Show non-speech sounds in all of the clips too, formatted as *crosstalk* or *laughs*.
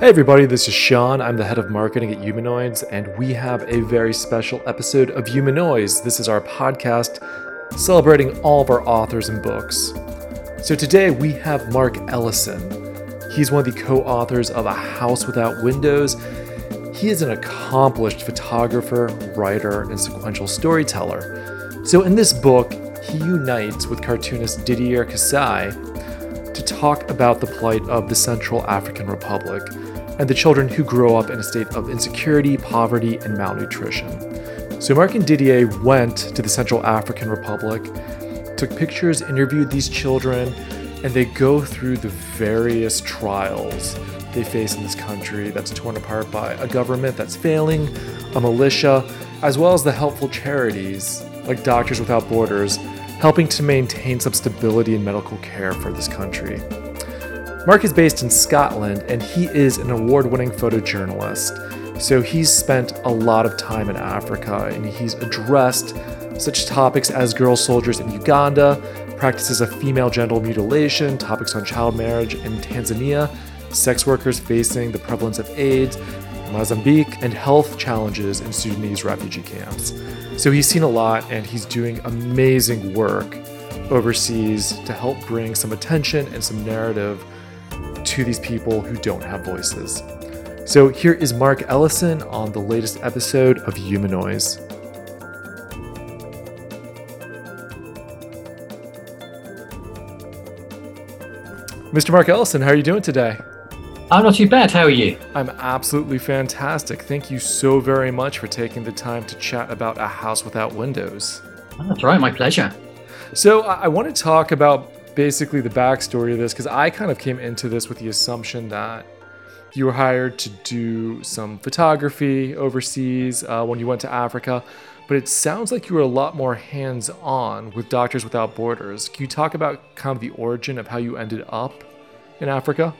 Hey everybody, this is Sean. I'm the head of marketing at Humanoids, and we have a very special episode of Humanoids. This is our podcast celebrating all of our authors and books. So today we have Marc Ellison. He's one of the co authors of A House Without Windows. He is an accomplished photographer, writer, and sequential storyteller. So in this book, he unites with cartoonist Didier Kassai to talk about the plight of the Central African Republic and the children who grow up in a state of insecurity, poverty, and malnutrition. So Marc and Didier went to the Central African Republic, took pictures, interviewed these children, and they go through the various trials they face in this country that's torn apart by a government that's failing, a militia, as well as the helpful charities like Doctors Without Borders, helping to maintain some stability in medical care for this country. Marc is based in Scotland and he is an award winning photojournalist. So he's spent a lot of time in Africa and he's addressed such topics as girl soldiers in Uganda, practices of female genital mutilation, topics on child marriage in Tanzania, sex workers facing the prevalence of AIDS, Mozambique, and health challenges in Sudanese refugee camps. So he's seen a lot and he's doing amazing work overseas to help bring some attention and some narrative to these people who don't have voices. So here is Marc Ellison on the latest episode of Humanoids. Mr. Marc Ellison, how are you doing today? I'm not too bad. How are you? I'm absolutely fantastic. Thank you so very much for taking the time to chat about A House Without Windows. Oh, that's right, my pleasure. So, I want to talk about basically the backstory of this because I kind of came into this with the assumption that you were hired to do some photography overseas uh, when you went to Africa, but it sounds like you were a lot more hands on with Doctors Without Borders. Can you talk about kind of the origin of how you ended up in Africa?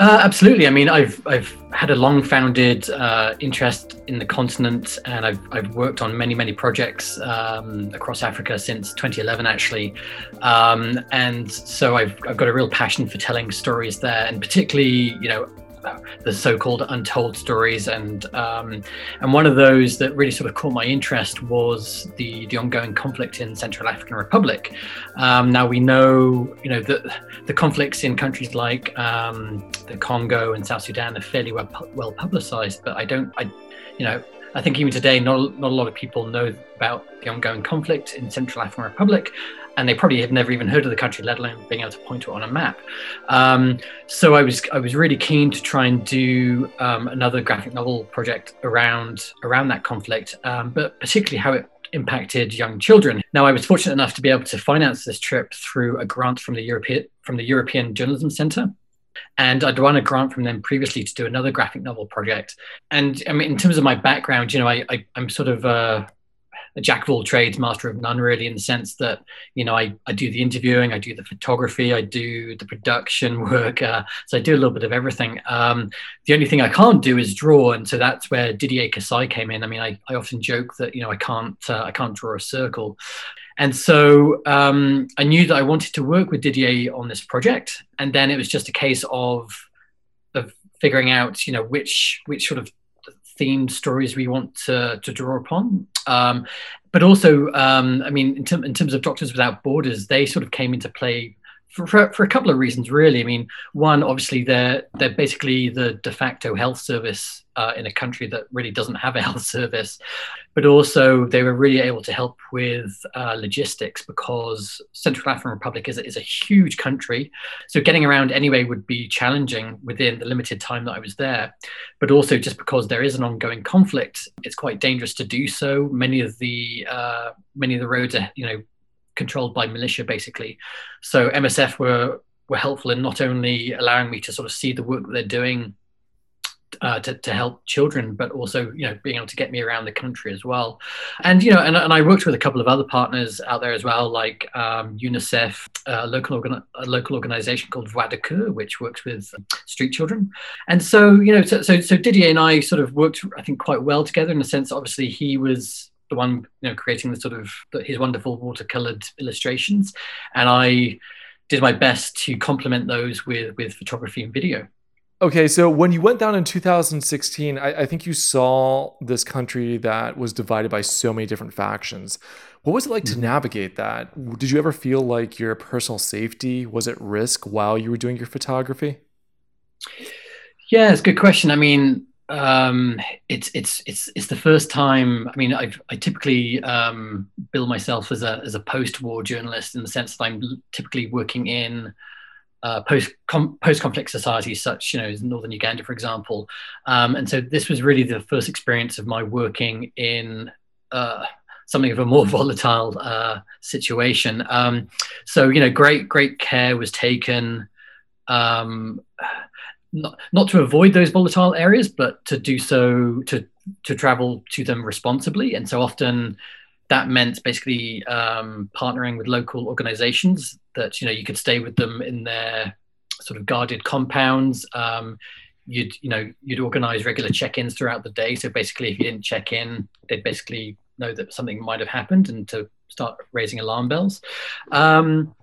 Uh, absolutely. I mean, I've I've had a long-founded uh, interest in the continent, and I've I've worked on many many projects um, across Africa since 2011, actually. Um, and so I've I've got a real passion for telling stories there, and particularly, you know, the so-called untold stories, and um, and one of those that really sort of caught my interest was the the ongoing conflict in Central African Republic. Um, now we know, you know, that the conflicts in countries like um, the Congo and South Sudan are fairly well well publicized, but I don't, I, you know. I think even today, not, not a lot of people know about the ongoing conflict in Central African Republic, and they probably have never even heard of the country, let alone being able to point to it on a map. Um, so I was I was really keen to try and do um, another graphic novel project around around that conflict, um, but particularly how it impacted young children. Now I was fortunate enough to be able to finance this trip through a grant from the European from the European Journalism Centre. And I'd won a grant from them previously to do another graphic novel project. And I mean, in terms of my background, you know, I, I am sort of uh, a jack of all trades, master of none, really, in the sense that you know I, I do the interviewing, I do the photography, I do the production *laughs* work, uh, so I do a little bit of everything. Um, the only thing I can't do is draw, and so that's where Didier Kassai came in. I mean, I, I often joke that you know I can't uh, I can't draw a circle, and so um, I knew that I wanted to work with Didier on this project, and then it was just a case of of figuring out you know which which sort of themed stories we want to, to draw upon. Um, but also, um, I mean, in, in, terms of Doctors Without Borders, they sort of came into play for, for, a couple of reasons, really. I mean, one, obviously, they're they're basically the de facto health service uh, in a country that really doesn't have a *laughs* health service, but also they were really able to help with uh, logistics because Central African Republic is is a huge country, so getting around anyway would be challenging within the limited time that I was there. But also, just because there is an ongoing conflict, it's quite dangerous to do so. Many of the uh, many of the roads are, you know controlled by militia basically. So MSF were were helpful in not only allowing me to sort of see the work that they're doing uh, to, to help children, but also you know being able to get me around the country as well. And you know, and, and I worked with a couple of other partners out there as well, like um, UNICEF, a local organ- a local organization called Voix du Coeur, which works with street children. And so you know, so, so so Didier and I sort of worked, I think, quite well together in the sense. Obviously, he was the one you know creating the sort of his wonderful watercolored illustrations, and I did my best to complement those with with photography and video. Okay, so when you went down in 2016, I, I, think you saw this country that was divided by so many different factions. What was it like mm-hmm. to navigate that? Did you ever feel like your personal safety was at risk while you were doing your photography? Yeah, it's a good question. I mean, um, it's it's it's it's the first time. I mean, I've, I typically um, bill myself as a as a post-war journalist in the sense that I'm typically working in uh, post post conflict societies, such you know as northern Uganda, for example. Um, and so this was really the first experience of my working in uh, something of a more *laughs* volatile uh, situation. Um, so you know, great great care was taken. Um, not, not to avoid those volatile areas, but to do so to to travel to them responsibly. And so often that meant basically um, partnering with local organizations that you know you could stay with them in their sort of guarded compounds. Um, you'd you know you'd organize regular check-ins throughout the day. So basically if you didn't check in they'd basically know that something might have happened and to start raising alarm bells. Um,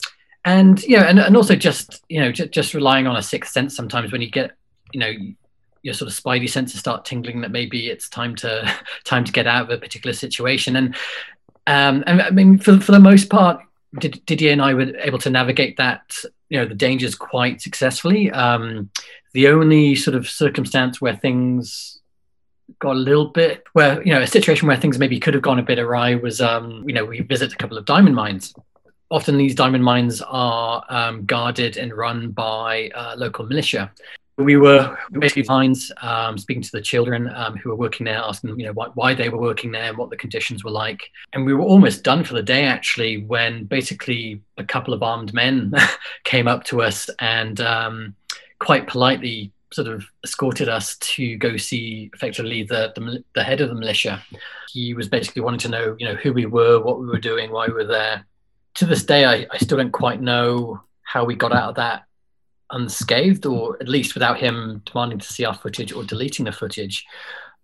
and you know and, and also just you know j- just relying on a sixth sense sometimes when you get you know your sort of spidey senses start tingling that maybe it's time to *laughs* time to get out of a particular situation and um, and I mean, for, for the most part, Didier and I were able to navigate that, you know, the dangers quite successfully. Um, the only sort of circumstance where things got a little bit, where, you know, a situation where things maybe could have gone a bit awry was, um, you know, we visit a couple of diamond mines. Often these diamond mines are um, guarded and run by uh, local militia we were basically fines um, speaking to the children um, who were working there, asking them, you know, why, why, they were working there and what the conditions were like. And we were almost done for the day, actually, when basically a couple of armed men *laughs* came up to us and um, quite politely sort of escorted us to go see effectively the, the, the head of the militia. He was basically wanting to know, you know, who we were, what we were doing, why we were there. To this day, I, I still don't quite know how we got out of that unscathed, or at least without him demanding to see our footage or deleting the footage.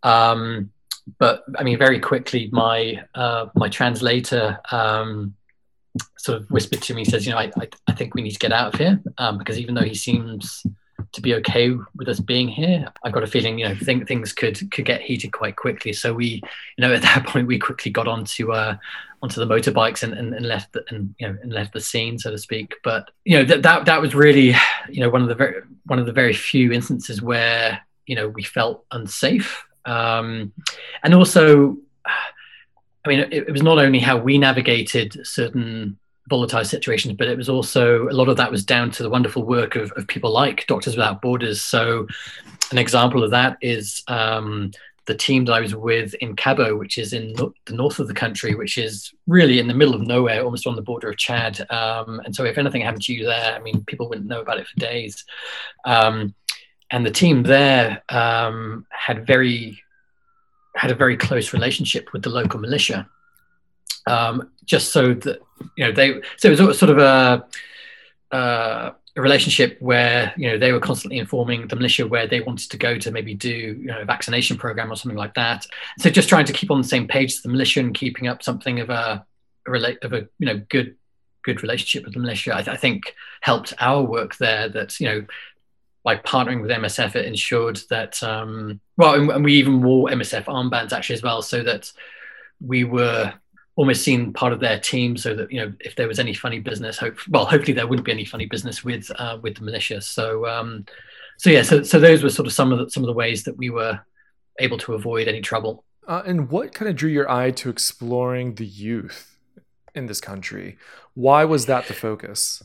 Um, but I mean, very quickly, my uh, my translator um, sort of whispered to me, says, "You know, I, I, I think we need to get out of here um, because even though he seems to be okay with us being here. I've got a feeling, you know, think things could could get heated quite quickly. So we, you know, *laughs* at that point we quickly got onto uh, onto the motorbikes and, and, and left the, and you know and left the scene, so to speak. But you know that that that was really, you know, one of the very one of the very few instances where you know we felt unsafe, um, and also. I mean, it, it was not only how we navigated certain volatile situations, but it was also a lot of that was down to the wonderful work of, of people like Doctors Without Borders. So, an example of that is um, the team that I was with in Kabo, which is in the north of the country, which is really in the middle of nowhere, almost on the border of Chad. Um, and so, if anything happened to you there, I mean, people wouldn't know about it for days. Um, and the team there um, had very had a very close relationship with the local militia um, just so that you know they. So it was sort of a. Uh, a relationship where you know they were constantly informing the militia where they wanted to go to maybe do you know a vaccination program or something like that. So just trying to keep on the same page as the militia and keeping up something of a, a relate of a you know good good relationship with the militia. I, th- I, think helped our work there. That you know by partnering with MSF, it ensured that um, well, and, and we even wore MSF armbands actually as well, so that we were almost seen part of their team so that you know if there was any funny business hope well hopefully there wouldn't be any funny business with uh, with the militia. So um so yeah so so those were sort of some of the some of the ways that we were able to avoid any trouble. Uh, and what kind of drew your eye to exploring the youth in this country? Why was that the focus?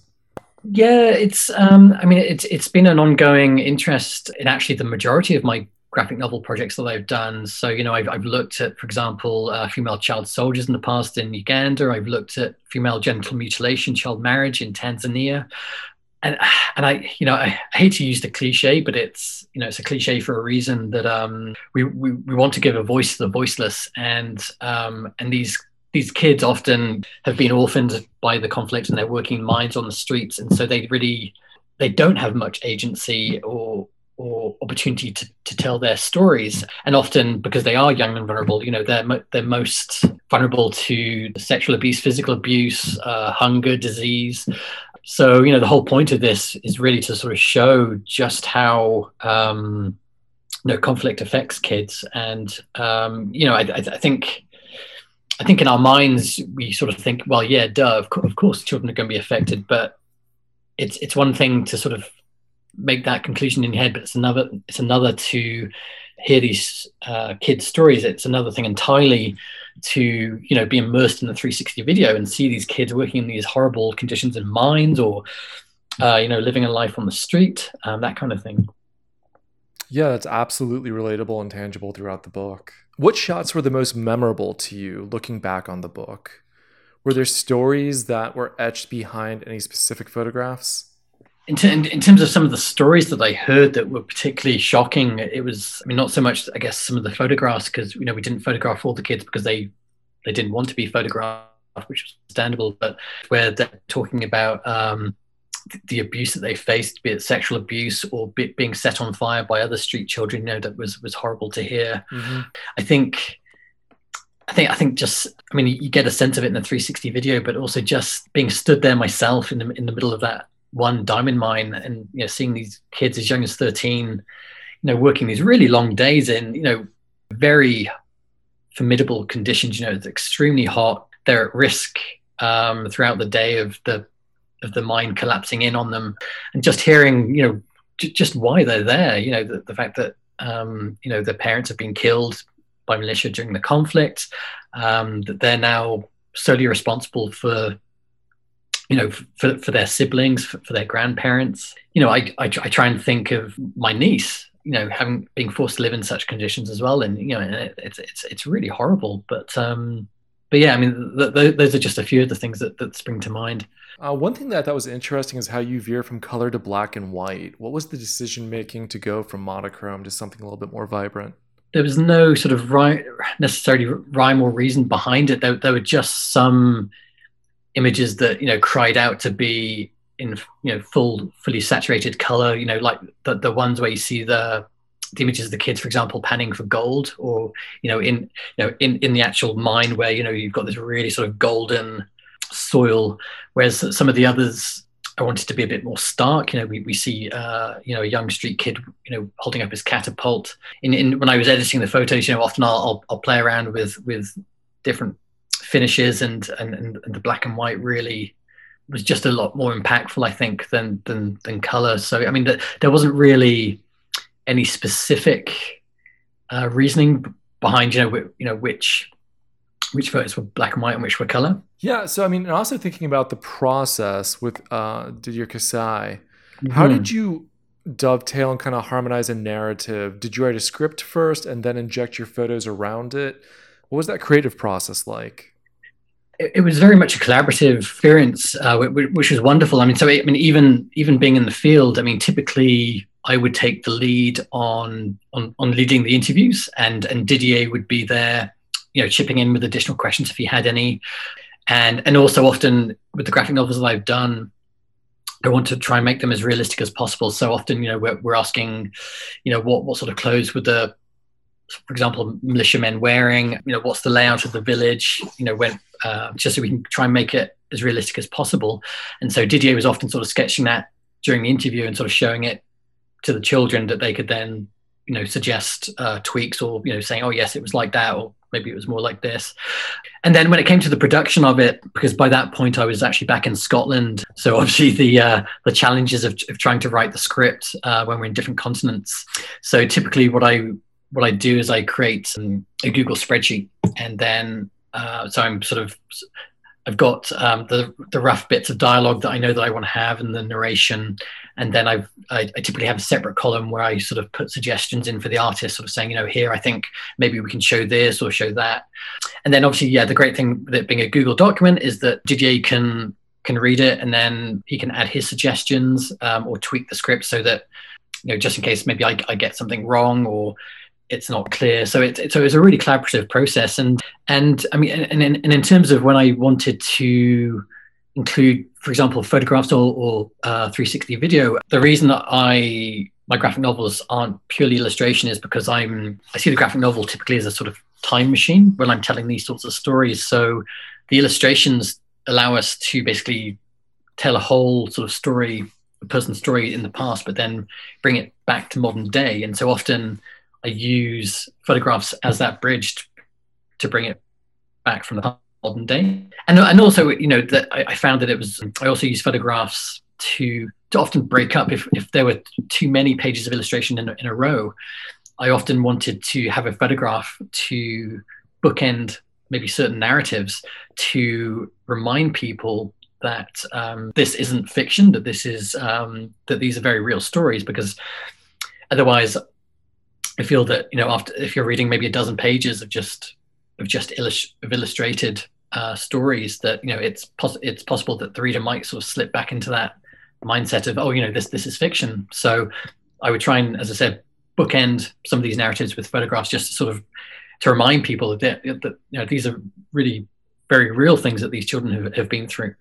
Yeah it's um i mean it's it's been an ongoing interest in actually the majority of my graphic novel projects that I've done. So, you know, I've, I've looked at, for example, uh, female child soldiers in the past in Uganda. I've looked at female genital mutilation, child marriage in Tanzania. And, and I, you know, I, hate to use the cliche, but it's, you know, it's a cliche for a reason that um, we, we, we want to give a voice to the voiceless. And, um, and these, these kids often have been orphaned by the conflict and they're working mines on the streets. And so they really, they don't have much agency or or opportunity to, to tell their stories. And often, because they are young and vulnerable, you know, they're mo- they're most vulnerable to sexual abuse, physical abuse, uh, hunger, disease. So you know, the whole point of this is really to sort of show just how um, you know conflict affects kids, and um, you know, I, I, think. I think in our minds we sort of think, well, yeah, duh, of, co- of course, children are going to be affected, but it's it's one thing to sort of make that conclusion in your head, but it's another it's another to hear these uh, kids' stories. It's another thing entirely to you know be immersed in the 360 video and see these kids working in these horrible conditions in mines or uh, you know living a life on the street, um, that kind of thing. Yeah, that's absolutely relatable and tangible throughout the book. What shots were the most memorable to you looking back on the book? Were there stories that were etched behind any specific photographs? In, t- in, terms of some of the stories that I heard that were particularly shocking, it was I mean not so much I guess some of the photographs because you know we didn't photograph all the kids because they they didn't want to be photographed, which was understandable, but where they're talking about um, the abuse that they faced, be it sexual abuse or be, being set on fire by other street children, you know that was was horrible to hear. Mm-hmm. I think. I think I think just I mean you get a sense of it in the 360 video, but also just being stood there myself in the in the middle of that one diamond mine and you know seeing these kids as young as 13 you know working these really long days in you know very formidable conditions you know it's extremely hot they're at risk um, throughout the day of the of the mine collapsing in on them. And just hearing you know j- just why they're there you know the, the fact that um, you know their parents have been killed by militia during the conflict um, that they're now solely responsible for you know, for, for their siblings, for, for their grandparents. You know, I, I, I, try and think of my niece, you know, having being forced to live in such conditions as well. And, you know, it, it's, it's, it's really horrible. But, um, but yeah, I mean, th- th- those are just a few of the things that, that spring to mind. Uh, one thing that I thought was interesting is how you veer from color to black and white. What was the decision making to go from monochrome to something a little bit more vibrant? There was no sort of right, necessarily rhyme or reason behind it. There, there were just some images that you know cried out to be in you know full fully saturated color you know like the, the ones where you see the the images of the kids for example panning for gold or you know in you know in in the actual mine where you know you've got this really sort of golden soil whereas some of the others I wanted to be a bit more stark. You know, we, we see, uh, you know, a young street kid, you know, holding up his catapult. In, in when I was editing the photos, you know, often I'll, I'll, I'll play around with with different finishes and, and and the black and white really was just a lot more impactful, I think, than than than color. So I mean, the, there wasn't really any specific uh, reasoning behind you know w- you know which which photos were black and white and which were color. Yeah. So I mean, and also thinking about the process with uh, Didier Kassai, mm-hmm. how did you dovetail and kind of harmonize a narrative? Did you write a script first and then inject your photos around it? What was that creative process like? It, it was very much a collaborative experience, uh, which was wonderful. I mean, so I mean, even even being in the field, I mean, typically I would take the lead on on, on leading the interviews, and and Didier would be there, you know, chipping in with additional questions if he had any, and and also often with the graphic novels that I've done, I want to try and make them as realistic as possible. So often, you know, we're, we're asking, you know, what what sort of clothes would the for example, militiamen wearing, you know, what's the layout of the village, you know, when, uh, just so we can try and make it as realistic as possible. And so Didier was often sort of sketching that during the interview and sort of showing it to the children that they could then, you know, suggest uh, tweaks or, you know, saying, oh, yes, it was like that, or maybe it was more like this. And then when it came to the production of it, because by that point I was actually back in Scotland, so obviously the uh, the challenges of, of trying to write the script uh, when we're in different continents. So typically, what I what I do is I create a Google spreadsheet, and then uh, so I'm sort of I've got um, the the rough bits of dialogue that I know that I want to have, and the narration, and then I've I, I, typically have a separate column where I sort of put suggestions in for the artist, sort of saying, you know, here I think maybe we can show this or show that, and then obviously, yeah, the great thing that being a Google document is that Didier can can read it, and then he can add his suggestions um, or tweak the script so that you know just in case maybe I, I get something wrong or it's not clear. So it's so it's a really collaborative process. And and I mean, and, and, and in terms of when I wanted to include, for example, photographs or, or uh, 360 video, the reason that I my graphic novels aren't purely illustration is because I'm I see the graphic novel typically as a sort of time machine when I'm telling these sorts of stories. So the illustrations allow us to basically tell a whole sort of story, a person's story in the past, but then bring it back to modern day. And so often I use photographs as that bridge to bring it back from the modern day. And, and also, you know, that I, I found that it was, I also use photographs to, to often break up if, if there were too many pages of illustration in, in a row. I often wanted to have a photograph to bookend maybe certain narratives to remind people that um, this isn't fiction, that this is um, that these are very real stories. Because otherwise, I feel that you know after if you're reading maybe a dozen pages of just of just illust- of illustrated uh, stories, that you know it's pos- it's possible that the reader might sort of slip back into that mindset of oh you know this this is fiction. So I would try and, as I said, bookend some of these narratives with photographs just to sort of to remind people that, that you know these are really very real things that these children have, have been through.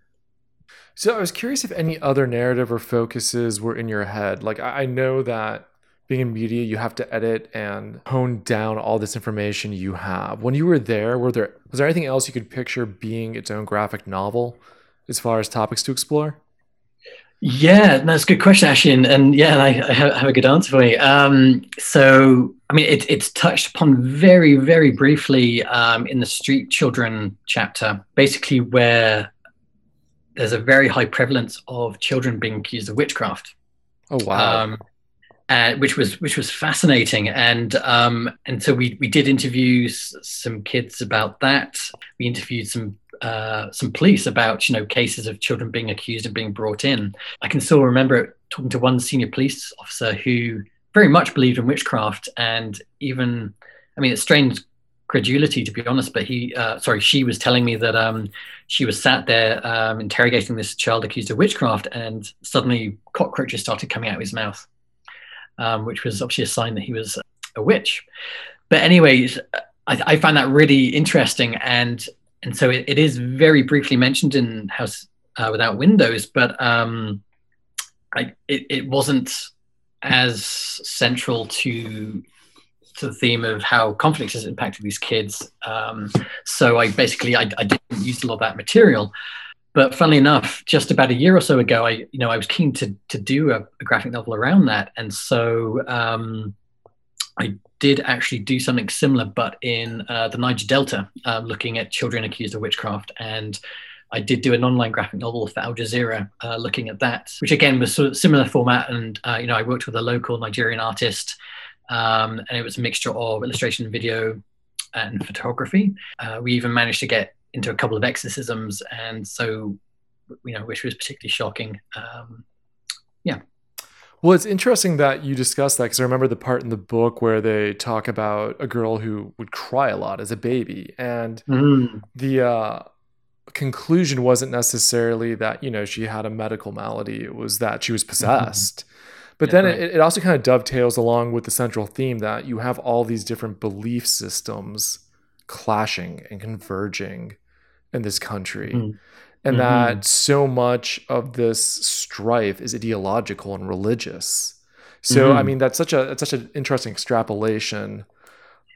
So I was curious if any other narrative or focuses were in your head. Like I know that being in media, you have to edit and hone down all this information you have. When you were there, were there was there anything else you could picture being its own graphic novel as far as topics to explore? Yeah, that's a good question, Ashley, and, and yeah, I, I, have, a good answer for you. Um, so, I mean, it, it's touched upon very, very briefly um, in the Street Children chapter, basically where there's a very high prevalence of children being accused of witchcraft. Oh wow! Um, uh, which was which was fascinating, and um, and so we we did interview some kids about that. We interviewed some uh, some police about you know cases of children being accused and being brought in. I can still remember talking to one senior police officer who very much believed in witchcraft, and even I mean, it strained credulity to be honest but he uh, sorry she was telling me that um, she was sat there um, interrogating this child accused of witchcraft and suddenly cockroaches started coming out of his mouth um, which was obviously a sign that he was a witch but anyways I, I found that really interesting and and so it, it is very briefly mentioned in house uh, without windows but um, I, it, it wasn't as central to to the theme of how conflict has impacted these kids. Um, so I basically I, I, didn't use a lot of that material. But funnily enough, just about a year or so ago, I you know I was keen to to do a, a graphic novel around that, and so um, I did actually do something similar, but in uh, the Niger Delta, uh, looking at children accused of witchcraft and. I did do an online graphic novel for Al Jazeera, uh, looking at that, which again was sort of similar format. And uh, you know, I worked with a local Nigerian artist um, and it was a mixture of illustration, video, and photography. Uh, we even managed to get into a couple of exorcisms, and so you know, which was particularly shocking. Um, yeah. Well, it's interesting that you discussed that because I remember the part in the book where they talk about a girl who would cry a lot as a baby, and mm. the uh, conclusion wasn't necessarily that you know she had a medical malady; it was that she was mm-hmm. possessed. Mm-hmm. But yeah, then it, it also kind of dovetails along with the central theme that you have all these different belief systems clashing and converging in this country. Mm. And mm-hmm. that so much of this strife is ideological and religious. So mm-hmm. I mean that's such a that's such an interesting extrapolation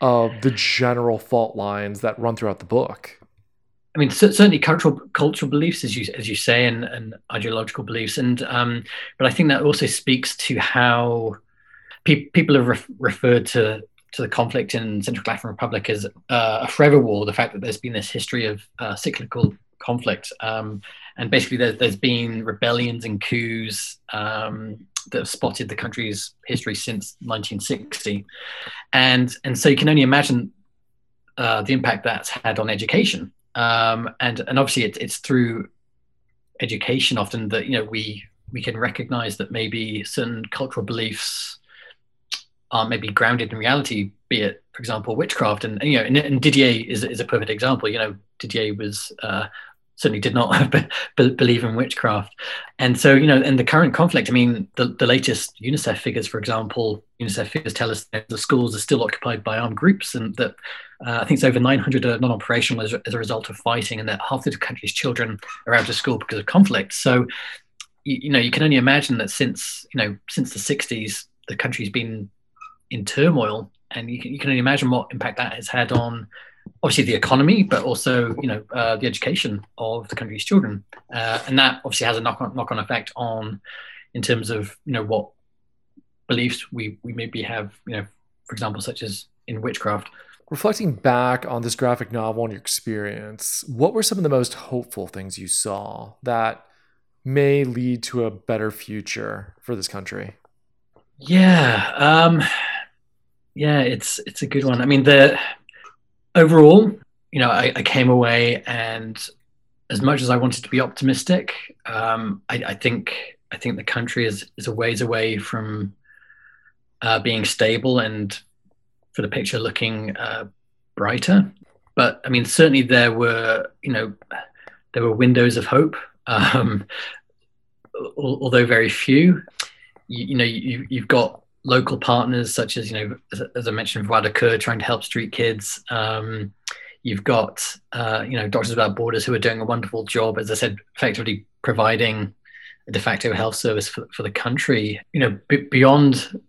of the general fault lines that run throughout the book. I mean, certainly cultural cultural beliefs, as you as you say, and, and ideological beliefs, and um, but I think that also speaks to how pe- people have re- referred to to the conflict in Central African Republic as uh, a forever war. The fact that there's been this history of uh, cyclical conflict, um, and basically there, has been rebellions and coups um, that have spotted the country's history since 1960, and and so you can only imagine uh, the impact that's had on education um, and and obviously it's it's through education often that you know we we can recognize that maybe certain cultural beliefs are maybe grounded in reality be it for example witchcraft and, you know and, and, didier is, is a perfect example you know didier was uh, certainly did not *laughs* believe in witchcraft. And so, you know, in the current conflict, I mean, the, the latest UNICEF figures, for example, UNICEF figures tell us that the schools are still occupied by armed groups and that uh, I think it's over 900 are non operational as, as, a result of fighting, and that half the country's children are out of school because of conflict. So, you know, you can only imagine that since, you know, since the 60s, the country's been in turmoil. And you can, you can only imagine what impact that has had on obviously the economy, but also you know uh, the education of the country's children, uh, and that obviously has a knock on knock on effect on in terms of you know what beliefs we we maybe have you know for example such as in witchcraft. Reflecting back on this graphic novel and your experience, what were some of the most hopeful things you saw that may lead to a better future for this country? Yeah, um, yeah, it's it's a good one. I mean, the overall, you know, I, I, came away and as much as I wanted to be optimistic, um, I, I, think I think the country is is a ways away from uh, being stable and for the picture looking uh, brighter. But I mean, certainly there were you know there were windows of hope, um, although very few. You, you know, you, you've got local partners such as you know as, as I mentioned du trying to help street kids. Um, you've got uh, you know Doctors Without Borders who are doing a wonderful job as I said effectively providing a de facto health service for, for the country. You know b- beyond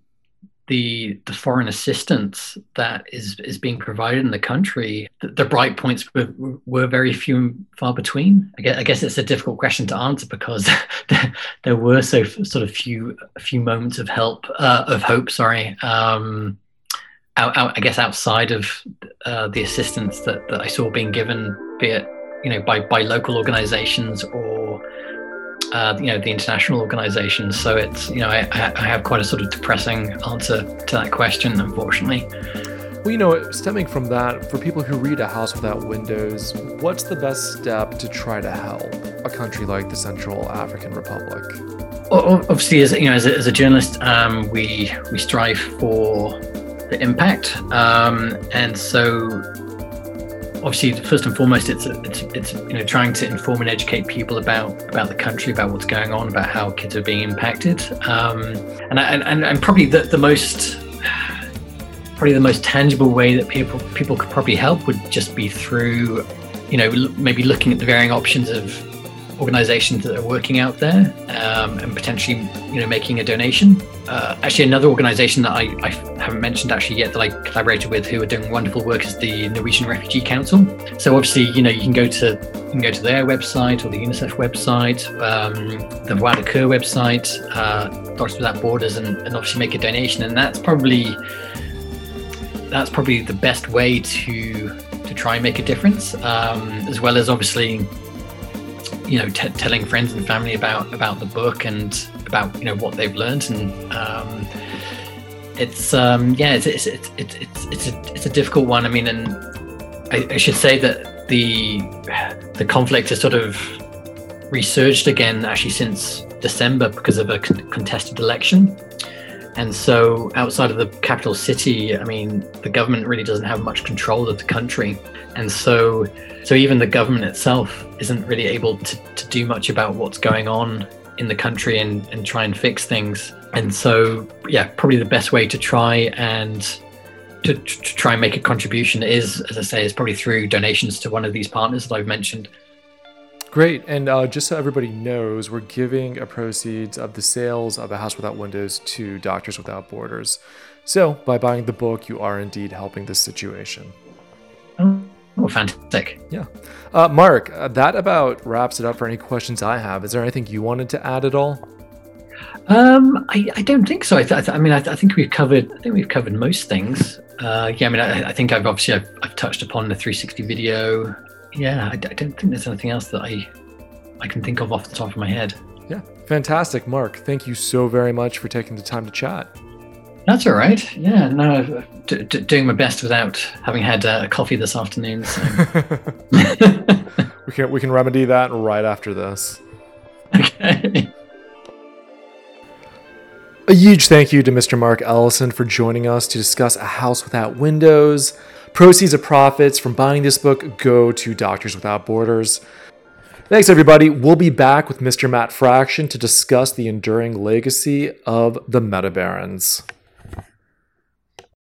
the the foreign assistance that is is being provided in the country, the, the bright points were, were very few and far between. I guess, I guess it's a difficult question to answer because *laughs* there, were so sort of few few moments of help uh, of hope. Sorry, um, out, out, I guess outside of uh, the assistance that, that I saw being given, be it you know by by local organisations or uh, you know the international organizations. So it's you know I, I have quite a sort of depressing answer to that question, unfortunately. Well, you know, stemming from that, for people who read A House Without Windows, what's the best step to try to help a country like the Central African Republic? Well, obviously, as you know, as a, as a journalist, um, we we strive for the impact, um, and so obviously first and foremost it's, it's it's you know trying to inform and educate people about about the country about what's going on about how kids are being impacted. Um, and, and and probably the, the most probably the most tangible way that people people could probably help would just be through you know maybe looking at the varying options of organizations that are working out there um, and potentially you know making a donation. Uh, actually another organization that I, I, haven't mentioned actually yet that I collaborated with who are doing wonderful work is the Norwegian Refugee Council. So obviously you know you can go to you can go to their website or the UNICEF website um, the Coeur website uh, Doctors Without Borders and, and obviously make a donation. And that's probably that's probably the best way to to try and make a difference um, as well as obviously you know t- telling friends and family about about the book and about you know what they've learned and um, it's um, yeah it's it's, it's it's it's a it's a difficult one. I mean, and I, I should say that the the conflict has sort of resurged again actually since December because of a con- contested election. And so, outside of the capital city, I mean, the government really doesn't have much control of the country. And so, so even the government itself isn't really able to, to do much about what's going on in the country and, and try and fix things. And so, yeah, probably the best way to try and to, to try and make a contribution is, as I say, is probably through donations to one of these partners that I've mentioned. Great. And uh, just so everybody knows, we're giving a proceeds of the sales of A House Without Windows to Doctors Without Borders. So by buying the book, you are indeed helping this situation. Oh, fantastic. Yeah. Uh, Marc, uh, that about wraps it up for any questions I have. Is there anything you wanted to add at all? Um, I, I don't think so. I, th- I mean, I, th- I, think we've covered. I think we've covered most things. Uh, yeah, I mean, I, I think I've obviously I've, I've, touched upon the 360 video. Yeah, I, don't think there's anything else that I I can think of off the top of my head. Yeah, fantastic, Marc. Thank you so very much for taking the time to chat. That's all right. Yeah, no, d- d- doing my best without having had uh, coffee this afternoon. So. *laughs* we can we can remedy that right after this. Okay. A huge thank you to Mr. Marc Ellison for joining us to discuss A House Without Windows. Proceeds of profits from buying this book go to Doctors Without Borders. Thanks, everybody. We'll be back with Mr. Matt Fraction to discuss the enduring legacy of the Meta Barons.